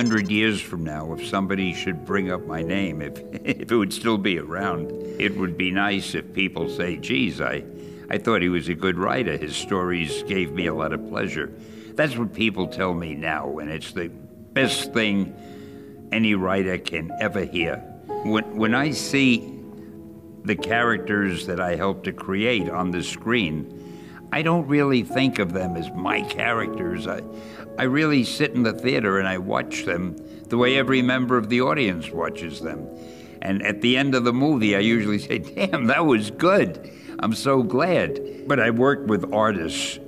hundred years from now, if somebody should bring up my name, if if it would still be around, it would be nice if people say, "Geez, I, I thought he was a good writer. His stories gave me a lot of pleasure." That's what people tell me now, and it's the best thing any writer can ever hear. When when I see the characters that I help to create on the screen, I don't really think of them as my characters. I, I really sit in the theater and I watch them the way every member of the audience watches them. And at the end of the movie, I usually say, Damn, that was good. I'm so glad. But I worked with artists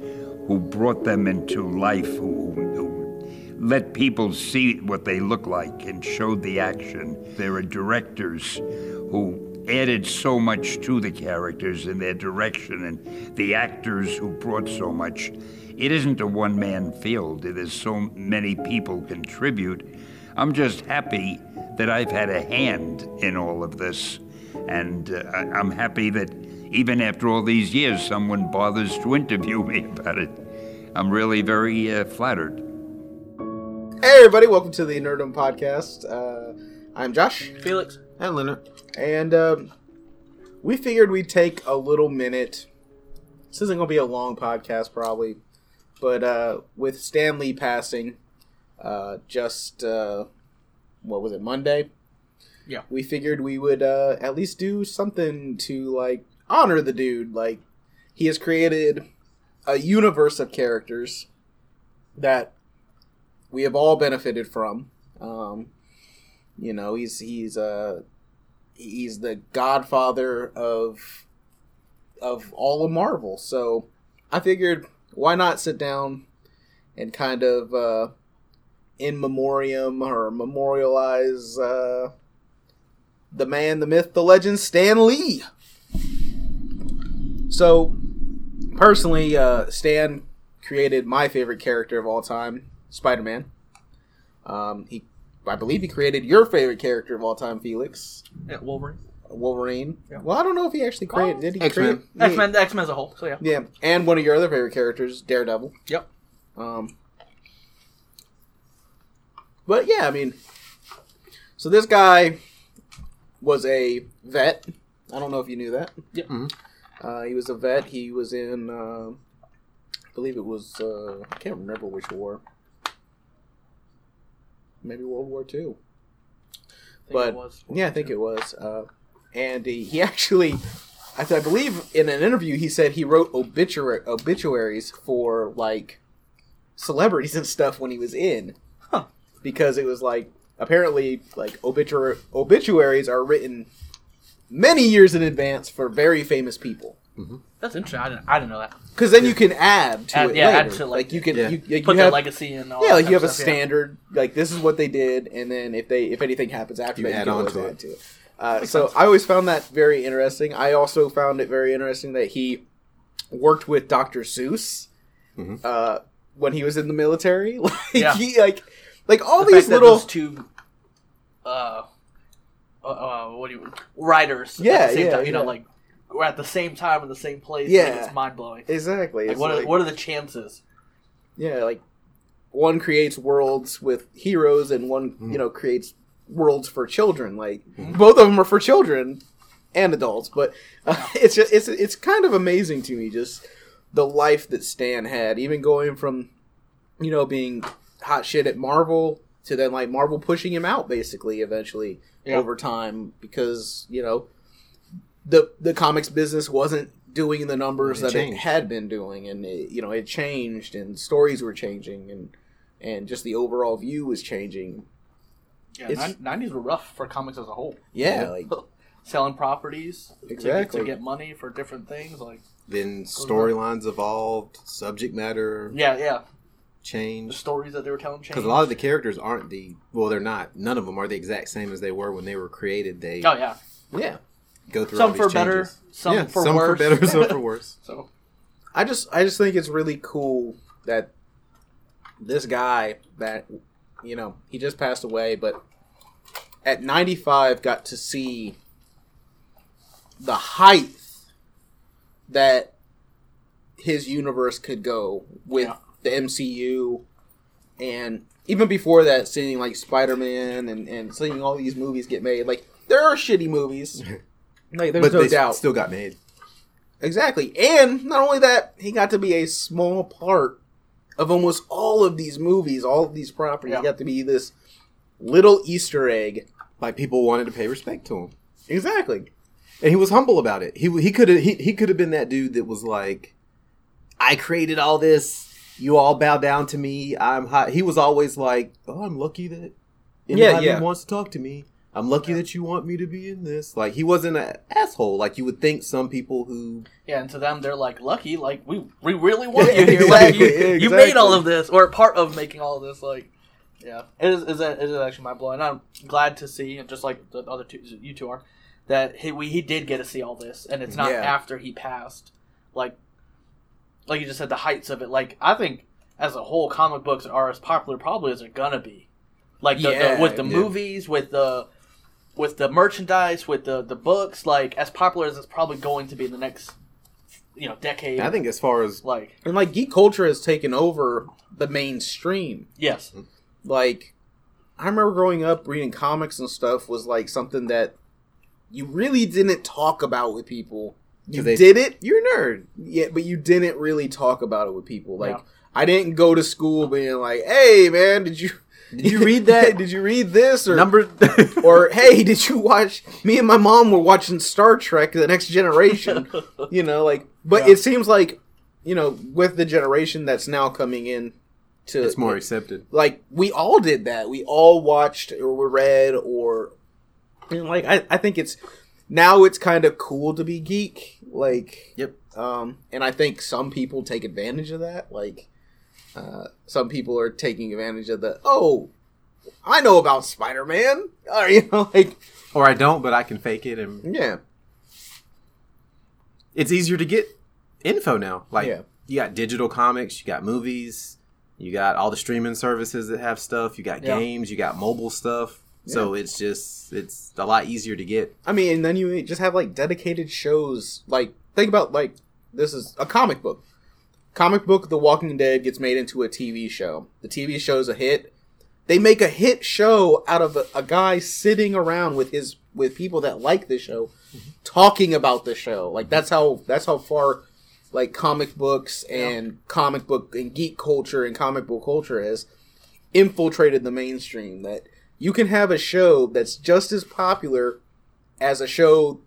who brought them into life, who, who let people see what they look like and showed the action. There are directors who added so much to the characters and their direction and the actors who brought so much. It isn't a one man field, there's so many people contribute. I'm just happy that I've had a hand in all of this. And uh, I- I'm happy that even after all these years, someone bothers to interview me about it. I'm really very uh, flattered. Hey everybody, welcome to the Nerdum Podcast. Uh, I'm Josh, Felix. And Leonard. and um, we figured we'd take a little minute. This isn't going to be a long podcast, probably, but uh, with Stan Lee passing, uh, just uh, what was it, Monday? Yeah. We figured we would uh, at least do something to like honor the dude. Like he has created a universe of characters that we have all benefited from. Um, you know, he's he's uh he's the godfather of of all of Marvel. So I figured why not sit down and kind of uh in memoriam or memorialize uh the man, the myth, the legend, Stan Lee. So personally, uh Stan created my favorite character of all time, Spider-Man. Um, he, I believe, he created your favorite character of all time, Felix, Yeah, Wolverine. Wolverine. Yeah. Well, I don't know if he actually created. Did he X-Men. create X Men. X Men as a whole. So yeah. Yeah, and one of your other favorite characters, Daredevil. Yep. Um, but yeah, I mean, so this guy was a vet. I don't know if you knew that. Yep. Mhm. Uh, he was a vet. He was in, uh, I believe it was, uh, I can't remember which war. Maybe World War Two. But- it was. Yeah, I think it was. Uh, and he, he actually, I, th- I believe in an interview, he said he wrote obituary, obituaries for like celebrities and stuff when he was in. Huh. Because it was like, apparently, like obituary, obituaries are written many years in advance for very famous people. That's interesting. I didn't. I didn't know that. Because then you can add to Add- it yeah, later. add to, like, like, you can, yeah. you, like, Put you their have, legacy and all. yeah, like you of have a stuff, yeah. standard. Like this is what they did, and then if they if anything happens after You that, add you can on always to it. add to it. Uh, so I always found that very interesting. I also found it very interesting that he worked with Dr. Seuss Mhm. uh, when he was in the military. Like Yeah. he like like all The these fact little those two, uh, uh, uh, what do you writers? Yeah, at the same yeah, time, you know, like we're at the same time in the same place. Yeah. like, it's mind blowing. exactly. Like, It's what are like- what are the chances? yeah, like one creates worlds with heroes, and one you know creates worlds for children. Like both of them are for children and adults, but uh, it's just it's it's kind of amazing to me just the life that Stan had, even going from you know being hot shit at Marvel to then like Marvel pushing him out basically eventually Yeah. over time because you know the the comics business wasn't doing the numbers It that it had been doing and it, you know it changed and stories were changing and and just the overall view was changing Yeah, nineties were rough for comics as a whole. yeah Yeah. like Selling properties to get- Exactly. to get money for different things. Like Then storylines evolved, subject matter yeah, yeah, the stories that they were telling changed. Because a lot of the characters aren't the well, they're not. None of them are the exact same as they were when they were created. They oh yeah, yeah go through all some these for better, changes. some yeah, for some worse. for better, some for worse. So I just I just think it's really cool that this guy that you know he just passed away, but at 95 got to see the height that his universe could go with Yeah. the MCU and even before that, seeing like Spider Man and and seeing all these movies get made, like there are shitty movies. Like there's but no they doubt. still got made. Exactly. And not only that, he got to be a small part of almost all of these movies, all of these properties. Yeah. He got to be this little Easter egg. Like people wanted to pay respect to him, Exactly. and he was humble about it. He he could have he, he could have been that dude that was like, I created all this. You all bow down to me. I'm hot. He was always like, oh, I'm lucky that Yeah, anybody yeah. wants to talk to me. I'm lucky that you want me to be in this. Like he wasn't an asshole. Like you would think some people who Yeah, and to them, they're like lucky. Like we, we really want you here. exactly, Like, you, you made all of this, or part of making all of this. Like, yeah, it is. is it is actually mind blowing. I'm glad to see, just like the other two, you two are, that he we, he did get to see all this, and it's not Yeah. after he passed. Like, like you just said, the heights of it. Like, I think as a whole, comic books are as popular probably as they're gonna be. Like the, Yeah, the, with the yeah. movies, with the with the merchandise, with the the books, like as popular as it's probably going to be in the next you know decade. I think as far as like And like geek culture has taken over the mainstream. yes, Like I remember growing up reading comics and stuff was like something that you really didn't talk about with people. You 'Cause they- did it, you're a nerd. Yeah, but you didn't really talk about it with people. Like Yeah. I didn't go to school being like, "Hey, man, did you Did you read that? did you read this or number or hey, did you watch? Me and my mom were watching Star Trek: The Next Generation. you know, like, but Yeah. it seems like, you know, with the generation that's now coming in, to it's more accepted. like we all did that. We all watched or were read or, and like I, I think it's now it's kind of cool to be geek. Like, Yep. um, and I think some people take advantage of that. Like, uh, some people are taking advantage of the oh, I know about Spider Man. Or you know, like Or I don't, but I can fake it, and yeah, it's easier to get info now. Like Yeah. you got digital comics, you got movies, you got all the streaming services that have stuff, you got Yeah. games, you got mobile stuff. So it's just it's a lot easier to get. I mean, and then you just have like dedicated shows. Like, think about like this is a comic book. Comic book The Walking Dead gets made into a TV show. The TV show's a hit. They make a hit show out of a, a guy sitting around with his with people that like the show, mm-hmm. talking about the show. Like that's how that's how far like comic books and comic book and geek culture and comic book culture has infiltrated the mainstream. That you can have a show that's just as popular as a show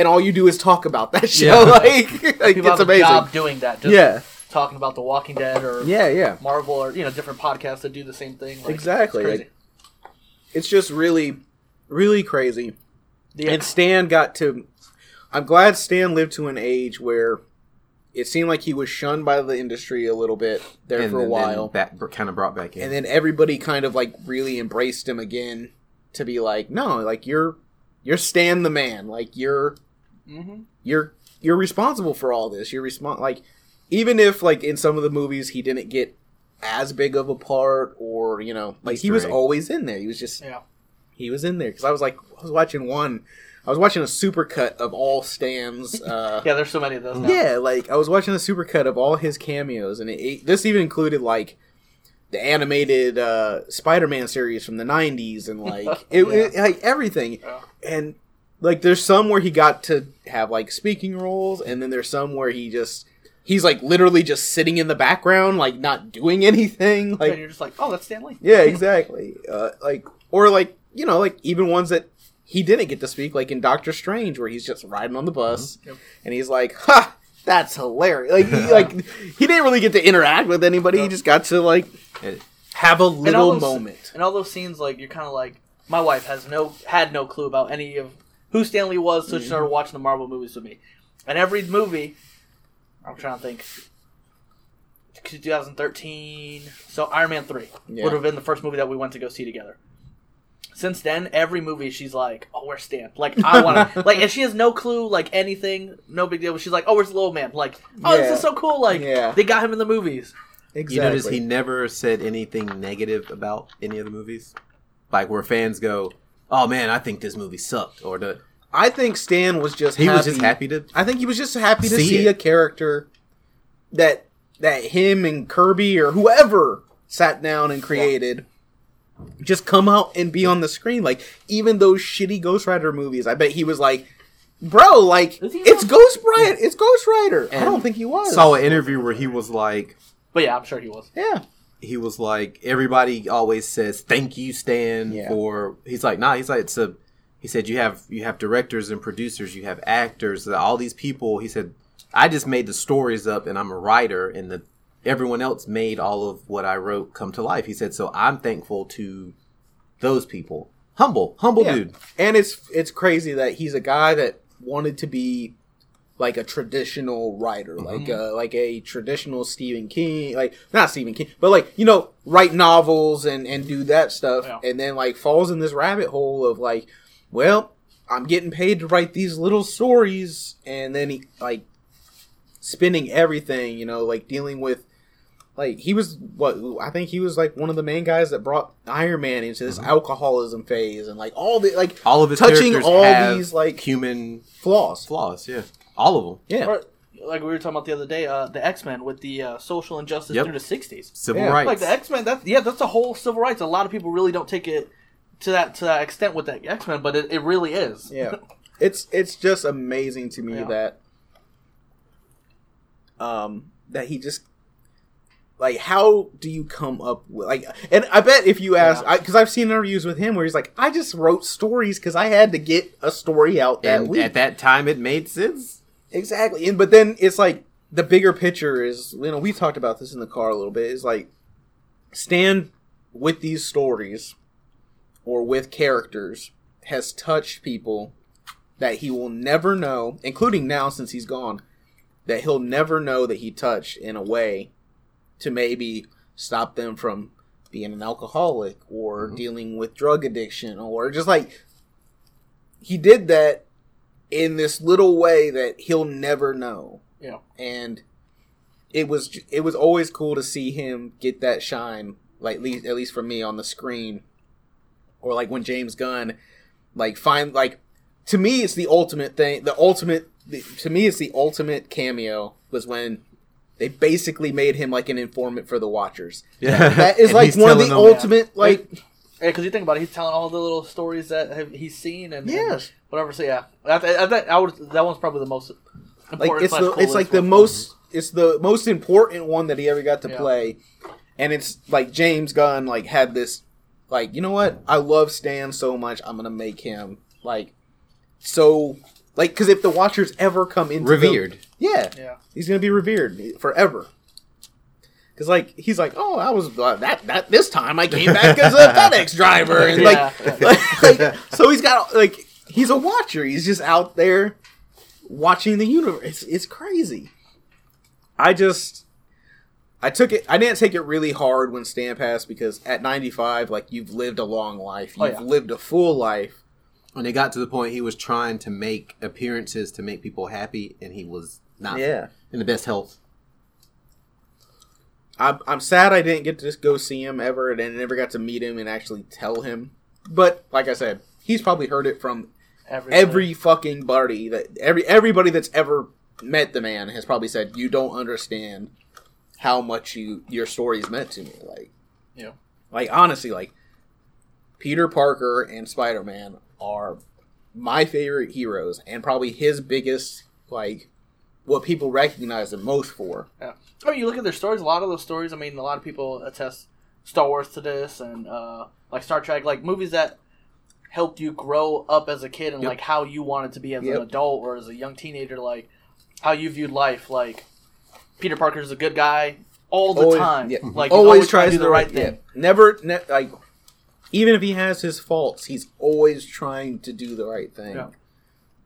and all you do is talk about that show Yeah. like, like people it's amazing job doing that. Just yeah talking about The Walking Dead or yeah yeah Marvel or you know different podcasts that do the same thing. Like, Exactly, it's like- it's just really really crazy The- and stan got to i'm glad stan lived to an age where it seemed like he was shunned by the industry a little bit there and for a then- while That kind of brought back in. and then everybody kind of like really embraced him again to be like no like you're you're stan the man like you're Mhm. you're you're responsible for all this. You're respon like even if like in some of the movies he didn't get as big of a part or you know like he was egg. always in there. He was just Yeah. he was in there because I was like I was watching one. I was watching a supercut of all Stan's. Uh, Yeah, there's so many of those now. yeah, like I was watching a supercut of all his cameos, and it, it- this even included like the animated uh, Spider-Man series from the '90s, and like it, Yeah. it- like everything. Yeah. And like, there's some where he got to have like speaking roles, and then there's some where he just he's like literally just sitting in the background, like not doing anything. and Like, you're just like, oh, that's Stan Lee yeah, exactly. Uh, like, or like you know, like even ones that he didn't get to speak, like in Doctor Strange, where he's just riding on the bus, Yep. and he's like, "Ha, that's hilarious!" Like, he, like he didn't really get to interact with anybody. He just got to like have a And little those- moment. And all those scenes, like you're kind of like, my wife has no had no clue about any of who Stan Lee was, so she started Mm-hmm. watching the Marvel movies with me. And every movie, I'm trying to think, 2013, so Iron Man three Yeah. would have been the first movie that we went to go see together. Since then, every movie she's like, "Oh, where's Stan?" Like I want to, like, and she has no clue, like anything, no big deal. But she's like, "Oh, where's the little man?" Like, "Oh, Yeah. this is so cool!" Like, Yeah. they got him in the movies. Exactly. You notice he never said anything negative about any of the movies, like where fans go, "Oh man, I think this movie sucked," or the I think Stan was just he happy. was just happy to. I think he was just happy to See see a character that that him and Kirby or whoever sat down and created just come out and be on the screen. Like even those shitty Ghost Rider movies, I bet he was like, "Bro, like it's not? Ghost Rider, it's Ghost Rider." I don't think he was. Saw an interview where he was like, But yeah, I'm sure he was. yeah, he was like, everybody always says thank you, Stan, Yeah. for. He's like, nah. He's like, it's a. He said you have you have directors and producers, you have actors, uh, all these people. He said, I just made the stories up, and I'm a writer, and the everyone else made all of what I wrote come to life. He said, so I'm thankful to those people. Humble, humble Yeah. dude. and it's it's crazy that he's a guy that wanted to be like a traditional writer, like uh, like a traditional Stephen King, like not Stephen King, but like you know, write novels and and do that stuff, Yeah. and then like falls in this rabbit hole of like, well, I'm getting paid to write these little stories, and then he like spinning everything, you know, like dealing with. Like he was what I think he was like one of the main guys that brought Iron Man into this alcoholism phase and like all the like All of his touching all these like human flaws. flaws. Yeah, all of them. Yeah, Or, like we were talking about the other day, uh, the X Men with the uh, social injustice Yep. through the '60s. Civil Yeah. rights. Like the X Men, that's yeah, that's a whole civil rights. A lot of people really don't take it to that to that extent with the X Men, but it, it really is. yeah. It's it's just amazing to me Yeah. that um that he just like how do you come up with like and I bet if you ask Yeah. because I've seen interviews with him where he's like I just wrote stories because I had to get a story out that and week at that time, it made sense. Exactly. And but then it's like the bigger picture is you know, we talked about this in the car a little bit, is like stand with these stories or with characters has touched people that he will never know, including now since he's gone, that he'll never know that he touched in a way to maybe stop them from being an alcoholic or mm-hmm. dealing with drug addiction or just like he did that in this little way that he'll never know. Yeah. and it was it was always cool to see him get that shine like at least, at least for me on the screen. Or like when James Gunn like find like to me it's the ultimate thing the ultimate the, to me it's the ultimate cameo was when they basically made him like an informant for the watchers. Yeah, that is like one of the telling them- ultimate like Yeah, because you think about it, he's telling all the little stories that have, he's seen and, and whatever. So yeah, I, I, I, I would, that one's probably the most important. like it's the it's like the one. most it's the most important one that he ever got to Yeah. play and it's like james gunn like had this like you know what i love stan so much i'm gonna make him like so like because if the watchers ever come into the- revered. yeah Yeah. he's gonna be revered forever because like he's like oh i was uh, that that this time i came back as a fedex driver. And like, Yeah. like, like, so he's got like he's a watcher. He's just out there watching the universe. It's, it's crazy. I just i took it i didn't take it really hard when stan passed because at 95 like you've lived a long life. Oh, you've yeah. lived a full life. When it got to the point he was trying to make appearances to make people happy, and he was not yeah. in the best health. I'm, I'm sad I didn't get to just go see him ever and I never got to meet him and actually tell him. But like I said, he's probably heard it from Every, every fucking buddy that every everybody that's ever met the man has probably said you don't understand how much you your stories meant to me. Like Yeah. like honestly, like Peter Parker and Spider Man are my favorite heroes and probably his biggest like what people recognize him most for. Yeah. I mean, you look at their stories. A lot of those stories. I mean, a lot of people attest Star Wars to this, and uh, like Star Trek, like movies that helped you grow up as a kid and Yep. like how you wanted to be as Yep. an adult or as a young teenager, like how you viewed life. Like Peter Parker's a good guy all the Always- time. yeah. Like he's always, tries to do the right thing. yeah. Never, ne- like, even if he has his faults, he's always trying to do the right thing. Yeah.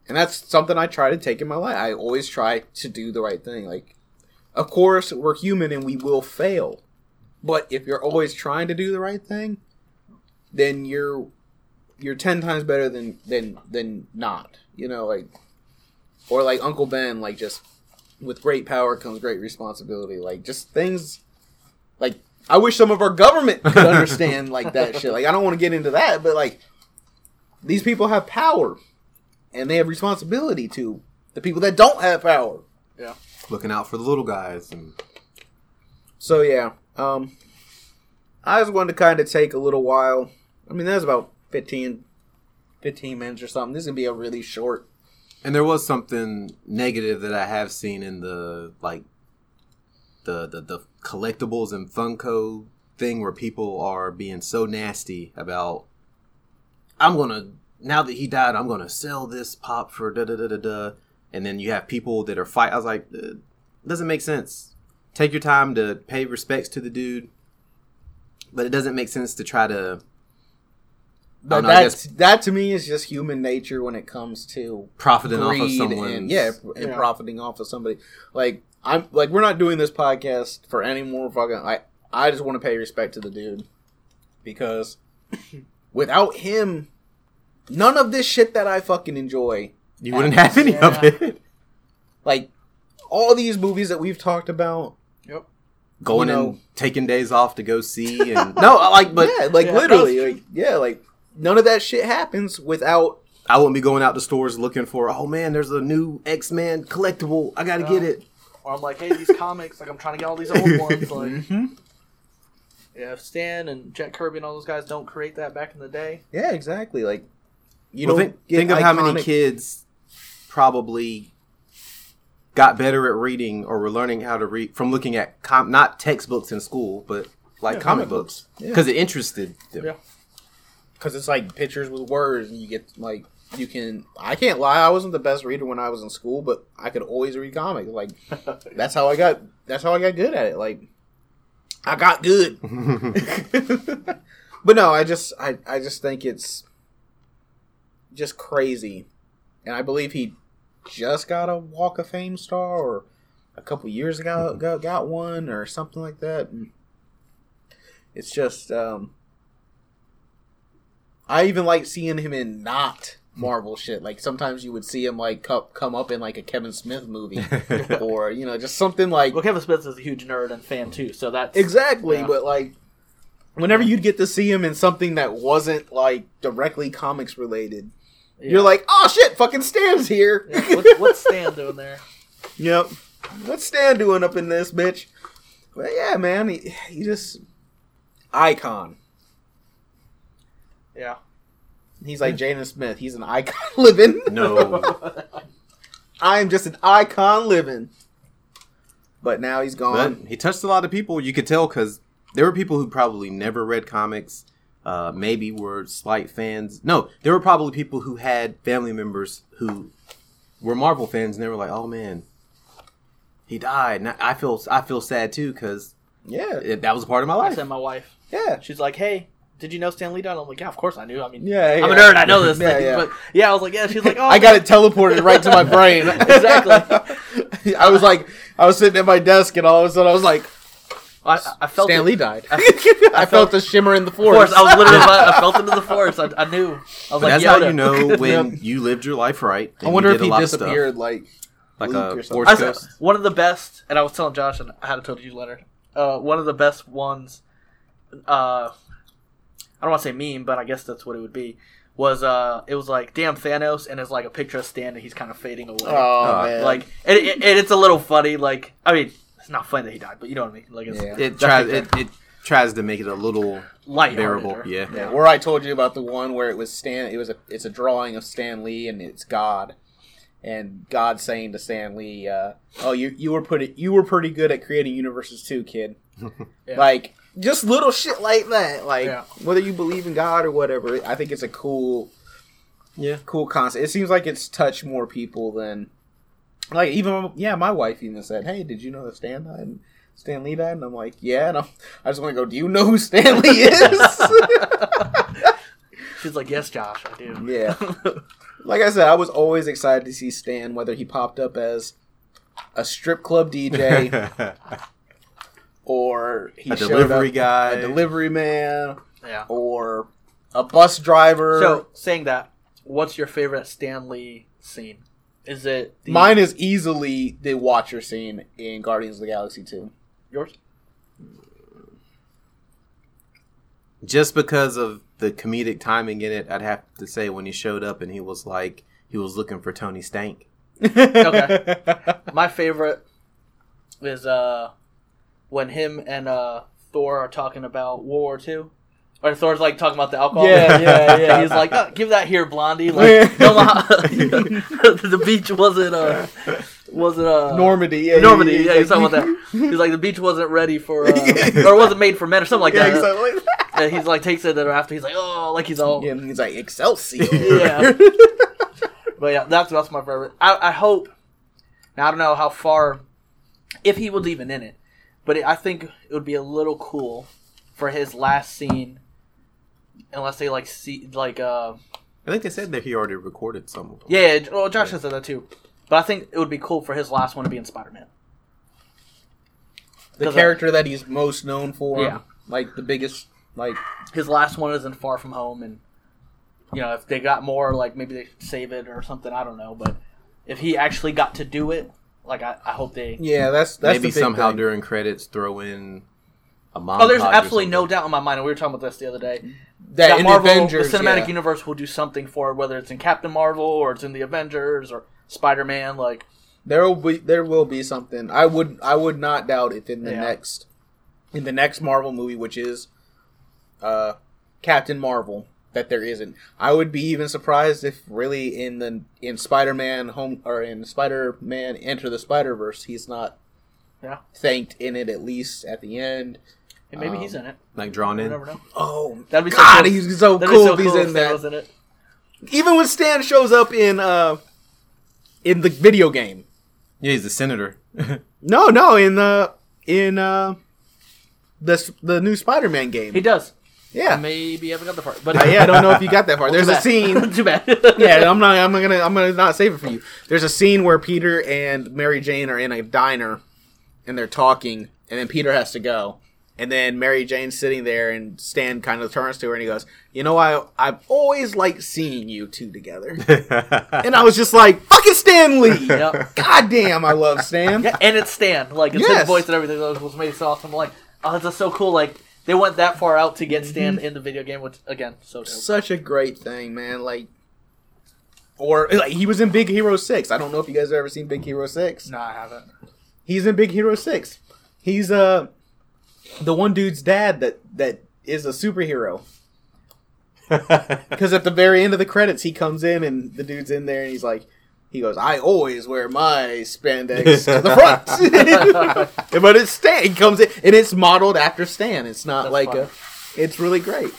And that's something I try to take in my life. I always try to do the right thing. Like, of course, we're human and we will fail. But if you're always trying to do the right thing, then you're you're ten times better than than than not. You know, like or like Uncle Ben, like just with great power comes great responsibility. Like just things like I wish some of our government could understand like that shit. Like I don't want to get into that, but like these people have power and they have responsibility to the people that don't have power. Looking out for the little guys and So yeah, um, I just wanted to kind of take a little while. I mean, that's about 15, 15 minutes or something. This is gonna be a really short. And there was something negative that I have seen in the like the the, the collectibles and Funko thing where people are being so nasty about I'm gonna now that he died, I'm gonna sell this pop for da da da da da. And then you have people that are fight. I was like, uh, doesn't make sense. Take your time to pay respects to the dude, but it doesn't make sense to try to But know, I that's that to me is just human nature when it comes to profiting off of someone. and yeah, and Yeah. profiting off of somebody. Like I'm like we're not doing this podcast for any more fucking. I I just want to pay respect to the dude because without him, none of this shit that I fucking enjoy, you wouldn't have any of it. like all these movies that we've talked about. Yep. going You know- and taking days off to go see and no, like, but yeah, like Yeah, literally, that's like yeah, like none of that shit happens without. I wouldn't be going out to stores looking for. Oh man, there's a new X Men collectible. I gotta get it. Or I'm like, hey, these comics, like I'm trying to get all these old ones. Like, Mhm. yeah, if Stan and Jack Kirby and all those guys don't create that back in the day. Yeah, exactly. Like you Well, don't think, get think of how many kids probably got better at reading or were learning how to read from looking at com- not textbooks in school, but like Yeah, comic comic books books. Yeah. because it interested them. Yeah. because it's like pictures with words and you get like you can i can't lie i wasn't the best reader when i was in school but i could always read comics like that's how i got that's how i got good at it like i got good but no i just i, I just think it's just crazy and i believe he just got a walk of fame star or a couple years ago got, got one or something like that and it's just um I even like seeing him in not Marvel shit. Like sometimes you would see him like come up in like a Kevin Smith movie, or you know just something like Well, Kevin Smith is a huge nerd and fan too, so that's exactly. Yeah. But like whenever you'd get to see him in something that wasn't like directly comics related, yeah. you're like, oh shit, fucking Stan's here. Yeah, what's, what's Stan doing there? yep. What's Stan doing up in this bitch? But yeah, man, he, he just icon. Yeah. He's like Jaden Smith. He's an icon living. no, I'm just an icon living. But now he's gone. he touched a lot of people. You could tell because there were people who probably never read comics. Uh, maybe were slight fans. No, there were probably people who had family members who were Marvel fans, and they were like, "Oh man, he died." And I feel I feel sad too because yeah, that was a part of my I life. sent my wife. yeah, She's like, hey, did you know Stan Lee died? I'm like, yeah, of course I knew. I mean, yeah. I'm a nerd. I know this Yeah, thing. yeah. But yeah, I was like, yeah. She's like, oh, I got it teleported right to my brain. Exactly. I was like, I was sitting at my desk, and all of a sudden, I was like, I, I felt Stan it. Lee died. I I, felt the shimmer in the Of course, force. I was literally. I felt into the force. I, I knew. I was But like, that's Yoda. how you know when you lived your life right. I wonder you if did a he lot of stuff. disappeared, like like Luke a or something. Force ghost. said, one of the best, and I was telling Josh, and I had to tell you, Leonard. Uh, one of the best ones. Uh, I don't want to say meme, but I guess that's what it would be. Was uh, it was like damn Thanos, and it's like a picture of Stan, and he's kind of fading away. oh Uh, man, like, and, it, and it's a little funny. Like, I mean, it's not funny that he died, but you know what I mean. Like, it's Yeah. It tries it, it tries to make it a little light bearable. Yeah. Yeah, where I told you about the one where it was Stan. It was a it's a drawing of Stan Lee and it's God, and God saying to Stan Lee, uh, "Oh, you you were pretty you were pretty good at creating universes too, kid." Yeah. Like just little shit like that. Like Yeah. whether you believe in God or whatever, I think it's a cool Yeah. cool concept. It seems like it's touched more people than like even yeah. My wife even said, "Hey, did you know that Stan died?" Stan Lee died, and I'm like, yeah. And I'm, I just want to go. Do you know who Stan Lee is? She's like, yes, Josh, I do. Yeah. like I said, I was always excited to see Stan, whether he popped up as a strip club DJ or he A delivery up- guy. a delivery man, yeah. or a bus driver. So saying that, what's your favorite Stan Lee scene? Is it the, mine is easily the Watcher scene in Guardians of the Galaxy 2. Yours? Just because of the comedic timing in it, I'd have to say when he showed up and he was like he was looking for Tony Stank. Okay. My favorite is uh when him and uh, Thor are talking about World War Two. Or Thor's like talking about the alcohol. Yeah, yeah, yeah. He's like, "Oh, "Give that here, Blondie." Like, no, the beach wasn't uh, wasn't uh, Normandy. Yeah, Normandy. yeah, he's talking about that. He's like, the beach wasn't ready for, uh, or wasn't made for men, or something like Yeah, that. like, and he's like, takes it after. He's like, oh, like he's all. Yeah, he's like Excelsior. Yeah. But yeah, that's that's my favorite. I, I hope. Now I don't know how far, if he was even in it, but it, I think it would be a little cool for his last scene, unless they like see like uh I think they said that he already recorded some of them. yeah. Well, Josh has said that too, but I think it would be cool for his last one to be in Spider Man. the Does character that he's most known for. Yeah. like the biggest. Like His last one is in Far From Home, and you know if they got more, like maybe they save it or something. I don't know, but if he actually got to do it, like I, I hope they yeah, that's that's Maybe the somehow thing. during credits throw in a montage. Oh, there's absolutely no doubt in my mind, and we were talking about this the other day. That, That in Marvel, Avengers, the cinematic yeah. universe will do something for it, whether it's in Captain Marvel or it's in the Avengers or Spider Man. Like, There will be there will be something. I would I would not doubt if in the Yeah. next in the next Marvel movie, which is uh Captain Marvel, that there isn't. I would be even surprised if really in the in Spider Man home or in Spider Man Enter the Spider Verse, he's not Yeah. thanked in it at least at the end. And maybe Um, he's in it. Like drawn You in. never know. Oh That'd be so God, cool. he's so That'd cool so if he's cool in if that. In it. Even when Stan shows up in uh in the video game. Yeah, he's the senator. No, no, in the in uh the the new Spider-Man game. He does. yeah. Maybe I haven't got the part, but Uh, yeah, I don't know if you got that far. There's a scene. Too bad. Yeah, I'm not. I'm gonna. I'm gonna not save it for you. There's a scene where Peter and Mary Jane are in a diner, and they're talking, and then Peter has to go, and then Mary Jane's sitting there, and Stan kind of turns to her and he goes, "You know, I I've always liked seeing you two together," and I was just like, "Fucking Stan Lee!" Yep. God damn, I love Stan. Yeah, and it's Stan. Like it's Yes. his voice and everything that was made so awesome. Like, oh, that's just so cool. Like they went that far out to get Stan Mm-hmm. in the video game, which again, so dope. Such a great thing, man. Like. Or like he was in Big Hero Six. I don't know if you guys have ever seen Big Hero Six. No, I haven't. He's in Big Hero Six. He's uh the one dude's dad that that is a superhero. Because at the very end of the credits, he comes in and the dude's in there and he's like, he goes, "I always wear my spandex to the front." but it's Stan. He comes in and it's modeled after Stan. It's not That's like funny. a. It's really great.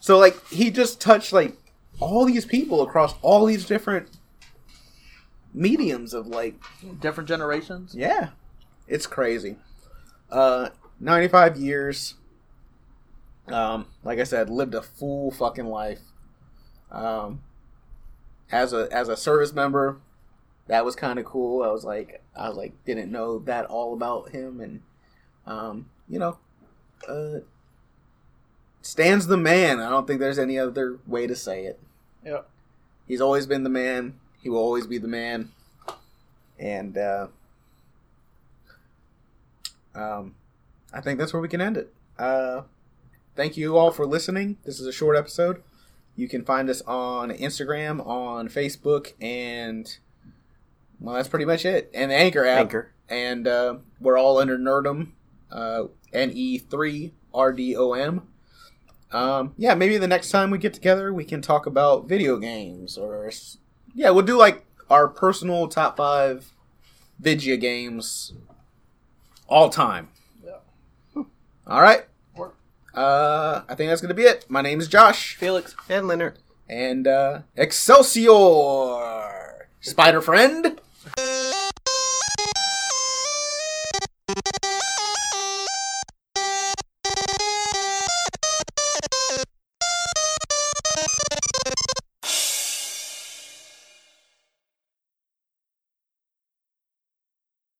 So like he just touched like all these people across all these different mediums of like Different generations. yeah, it's crazy. Uh, ninety-five years. Um, like I said, lived a full fucking life. Um, as a as a service member, that was kind of cool. I was like, I was like, didn't know that all about him, and um, you know, uh, Stan's the man. I don't think there's any other way to say it. Yeah. He's always been the man. He will always be the man. And uh, um, I think that's where we can end it. Uh, thank you all for listening. This is a short episode. You can find us on Instagram, on Facebook, and well, that's pretty much it. And the Anchor app. Anchor. And uh, we're all under Nerdom, uh, N E three R D O M. Um, yeah, maybe the next time we get together, we can talk about video games, or yeah, we'll do like our personal top five video games all time. Yeah. All right. Uh, I think that's gonna be it. My name is Josh, Felix. and Leonard. and uh, Excelsior, Spider Friend.